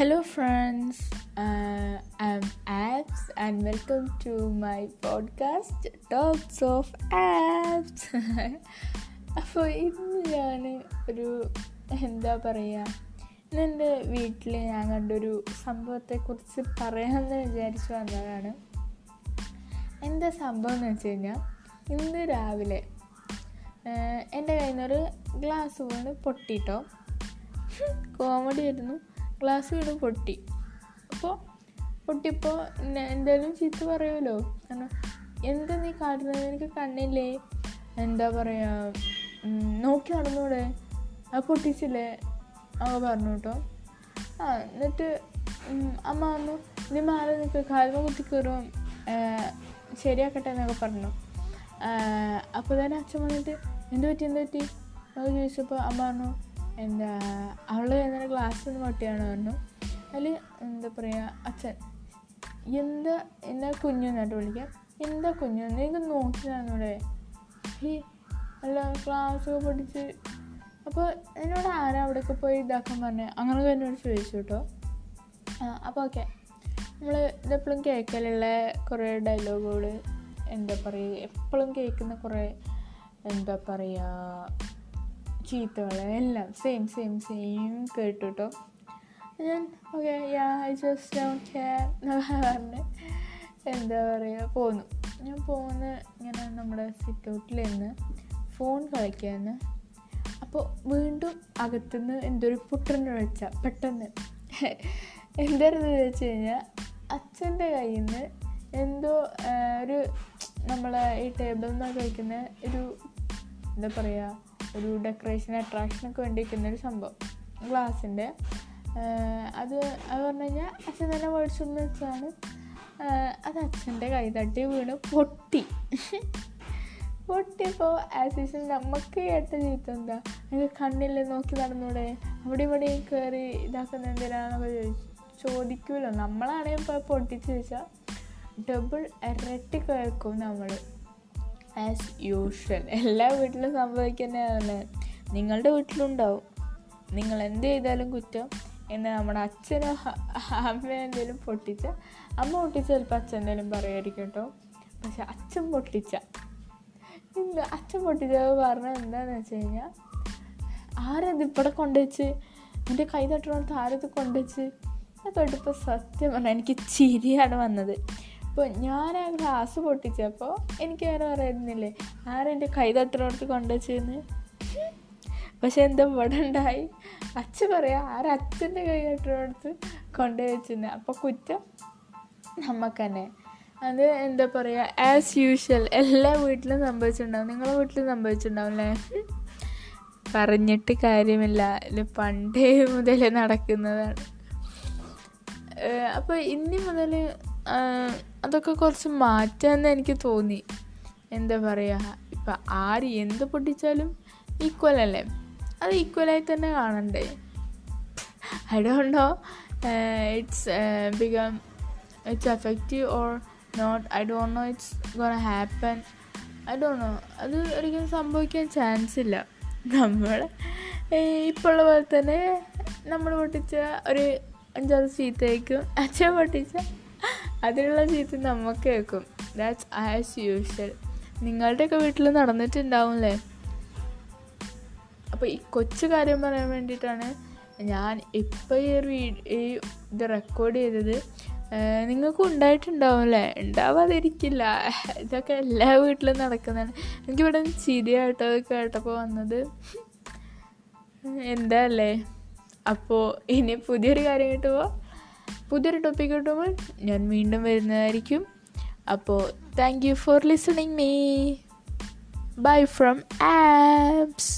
Hello, friends Uh, I'm Apps and welcome to my podcast Talks of Apps അപ്പോൾ ഇന്ന് ഞാൻ ഒരു എന്താ പറയുക ഇന്ന് എന്റെ വീട്ടിൽ ഞാൻ കണ്ടൊരു സംഭവത്തെക്കുറിച്ച് പറയാമെന്ന് വിചാരിച്ചു വന്നതാണ്. എന്താ സംഭവം എന്ന് വെച്ച് കഴിഞ്ഞാൽ ഇന്ന് രാവിലെ എന്റെ കയ്യിൽ നിന്നൊരു ഗ്ലാസ് വീണ് പൊട്ടിട്ടോ. കോമഡി ആയിരുന്നു. ഗ്ലാസ് വീണ് പൊട്ടി അപ്പോൾ പൊട്ടിയപ്പോൾ എന്തായാലും ചീത്ത പറയുമല്ലോ കാരണം എന്താ നീ കാട്ടുന്നത് എനിക്ക് കണ്ണില്ലേ? എന്താ പറയുക നോക്കി നടന്നൂടെ? ആ പൊട്ടിച്ചില്ലേ? അവ പറഞ്ഞു കേട്ടോ. ആ എന്നിട്ട് അമ്മ വന്നു. നീ മാറി നിൽക്കുക കാൽമ കുത്തിക്കയറും ശരിയാക്കട്ടെ എന്നൊക്കെ പറഞ്ഞു. അപ്പോൾ തന്നെ അച്ഛൻ വന്നിട്ട് എന്ത് പറ്റി? എന്ത് പറ്റി? അത് ചോദിച്ചപ്പോൾ അമ്മ പറഞ്ഞു എന്താ അവൾ എന്നൊരു ക്ലാസ്സിൽ നിന്ന് പൊട്ടിയാണ് പറഞ്ഞു. അതിൽ എന്താ പറയുക അച്ഛൻ എന്താ എന്നെ കുഞ്ഞു? എന്നിട്ട് വിളിക്കാം. എന്താ കുഞ്ഞു? നിനക്ക് നോക്കി നടന്നൂടെ ഈ അല്ല ക്ലാസ് ഒക്കെ പഠിച്ച് അപ്പോൾ എന്നോട് ആരാ അവിടെയൊക്കെ പോയി ഇതാക്കാൻ പറഞ്ഞത് അങ്ങനെ എന്നോട് ചോദിച്ചു കേട്ടോ അപ്പോൾ ഓക്കെ. നമ്മൾ ഇതെപ്പോഴും കേൾക്കലുള്ള കുറേ ഡയലോഗുകൾ എന്താ പറയുക എപ്പോഴും കേൾക്കുന്ന കുറേ എന്താ പറയുക ചീത്തകൾ എല്ലാം സെയിം സെയിം സെയിം കേട്ടു കേട്ടോ ഞാൻ okay yeah I just don't care പറഞ്ഞ് എന്താ പറയുക പോന്നു. ഞാൻ പോകുന്ന ഇങ്ങനെ നമ്മുടെ സിറ്റൗട്ടിൽ നിന്ന് ഫോൺ കളിക്കാന്ന്. അപ്പോൾ വീണ്ടും അകത്തുനിന്ന് എന്തൊരു പുട്ടറിന് വെച്ച പെട്ടെന്ന്. എന്തായിരുന്നു വെച്ച് കഴിഞ്ഞാൽ അച്ഛന്റെ കയ്യിൽ നിന്ന് എന്തോ ഒരു നമ്മളെ ഈ ടേബിളിൽ നിന്നൊക്കെ കഴിക്കുന്ന ഒരു എന്താ പറയുക ഒരു ഡെക്കറേഷൻ അട്രാക്ഷനൊക്കെ വേണ്ടി വയ്ക്കുന്ന ഒരു സംഭവം. ഗ്ലാസിന്റെ അത് അത് പറഞ്ഞു കഴിഞ്ഞാൽ അച്ഛൻ തന്നെ മേടിച്ചെന്ന് വെച്ചാണ് അത് അച്ഛന്റെ കൈ തട്ടി വീണ് പൊട്ടി. പൊട്ടിയപ്പോൾ ആസ് യൂഷ്വൽ നമുക്ക് കേട്ട ജീവിതം എന്താ? നിങ്ങൾക്ക് കണ്ണിൽ നോക്കി നടന്നൂടെ? അവിടെ ഇവിടെയും കയറി ഇതാക്കുന്ന എന്തിനാണെന്നൊക്കെ ചോദിച്ചു ചോദിക്കുമല്ലോ നമ്മളാണെങ്കിൽ ഇപ്പോൾ പൊട്ടിച്ച് ചോദിച്ചാൽ ഡബിൾ ഇരട്ടി കേൾക്കും നമ്മൾ ആസ് യൂഷ്വൽ എല്ലാ വീട്ടിലും സംഭവിക്കുന്നതാണ്. നിങ്ങളുടെ വീട്ടിലുണ്ടാവും. നിങ്ങൾ എന്ത് ചെയ്താലും കുറ്റം. എന്ന് നമ്മുടെ അച്ഛനോ അമ്മയോ എന്തെങ്കിലും പൊട്ടിച്ച അമ്മ പൊട്ടിച്ച ചിലപ്പോൾ അച്ഛൻ എന്തെങ്കിലും പറയുമായിരിക്കും കേട്ടോ. പക്ഷെ അച്ഛൻ പൊട്ടിച്ച. ഇന്ന് അച്ഛൻ പൊട്ടിച്ചത് പറഞ്ഞത് എന്താണെന്ന് വെച്ച് കഴിഞ്ഞാൽ ആരത് ഇവിടെ കൊണ്ടുവച്ച്? എന്റെ കൈ തട്ടണോടത്ത് ആരത് കൊണ്ടുവച്ച്? അത് തൊട്ടിപ്പോൾ സത്യം പറഞ്ഞാൽ എനിക്ക് ചിരിയാണ് വന്നത്. അപ്പോൾ ഞാൻ ആ ഗ്ലാസ് പൊട്ടിച്ചപ്പോൾ എനിക്ക് വേറെ പറയുന്നില്ലേ ആരെന്റെ കൈ തട്ടണോടത്ത് കൊണ്ടുവച്ചെന്ന്? പക്ഷെ എന്താ ഇവിടെ ഉണ്ടായി. അച്ഛൻ പറയാ ആരച്ഛന്റെ കൈ തട്ടിനോടത്ത് കൊണ്ടുപോയി വെച്ചെന്ന് അപ്പോൾ കുറ്റം നമുക്ക് തന്നെ അത് എന്താ പറയുക ആസ് യൂഷ്വൽ എല്ലാ വീട്ടിലും സംഭവിച്ചിട്ടുണ്ടാവും. നിങ്ങളുടെ വീട്ടിലും സംഭവിച്ചിട്ടുണ്ടാവും അല്ലേ പറഞ്ഞിട്ട് കാര്യമില്ല. ഇത് പണ്ടേ മുതൽ നടക്കുന്നതാണ്. അപ്പോൾ ഇനി മുതൽ അതൊക്കെ കുറച്ച് മാറ്റാമെന്ന് എനിക്ക് തോന്നി. എന്താ പറയുക ഇപ്പം ആര് എന്ത് പൊട്ടിച്ചാലും ഈക്വൽ അല്ലേ? അത് ഈക്വലായി തന്നെ കാണണ്ടേ? I don't know it's become it's effective or not I don't know it's gonna happen I don't know അത് ഒരിക്കലും സംഭവിക്കാൻ ചാൻസ് ഇല്ല. നമ്മൾ ഇപ്പോൾ ഉള്ള പോലെ തന്നെ നമ്മൾ പൊട്ടിച്ച ഒരു അഞ്ചാറ് സീറ്റേക്കും അച്ഛൻ പൊട്ടിച്ച അതിനുള്ള ചീത്ത നമുക്ക് കേൾക്കും. ദാറ്റ്സ് ആസ് യൂഷ്വൽ നിങ്ങളുടെയൊക്കെ വീട്ടിൽ നടന്നിട്ടുണ്ടാവുമല്ലേ അപ്പോൾ ഈ കൊച്ചു കാര്യം പറയാൻ വേണ്ടിയിട്ടാണ് ഞാൻ ഇപ്പോൾ ഈ ഒരു ഈ ഇത് റെക്കോർഡ് ചെയ്തത്. നിങ്ങൾക്കും ഉണ്ടായിട്ടുണ്ടാവും അല്ലേ ഉണ്ടാവാതിരിക്കില്ല. ഇതൊക്കെ എല്ലാ വീട്ടിലും നടക്കുന്നതാണ്. എനിക്കിവിടെ ചിരിയായിട്ടോ കേട്ടപ്പോൾ വന്നത്. എന്താ അല്ലേ? അപ്പോൾ ഇനി പുതിയൊരു കാര്യം കിട്ടുമ്പോൾ പുതിയൊരു ടോപ്പിക് കിട്ടുമ്പോൾ ഞാൻ വീണ്ടും വരുന്നതായിരിക്കും. അപ്പോൾ thank you for listening me bye from Apps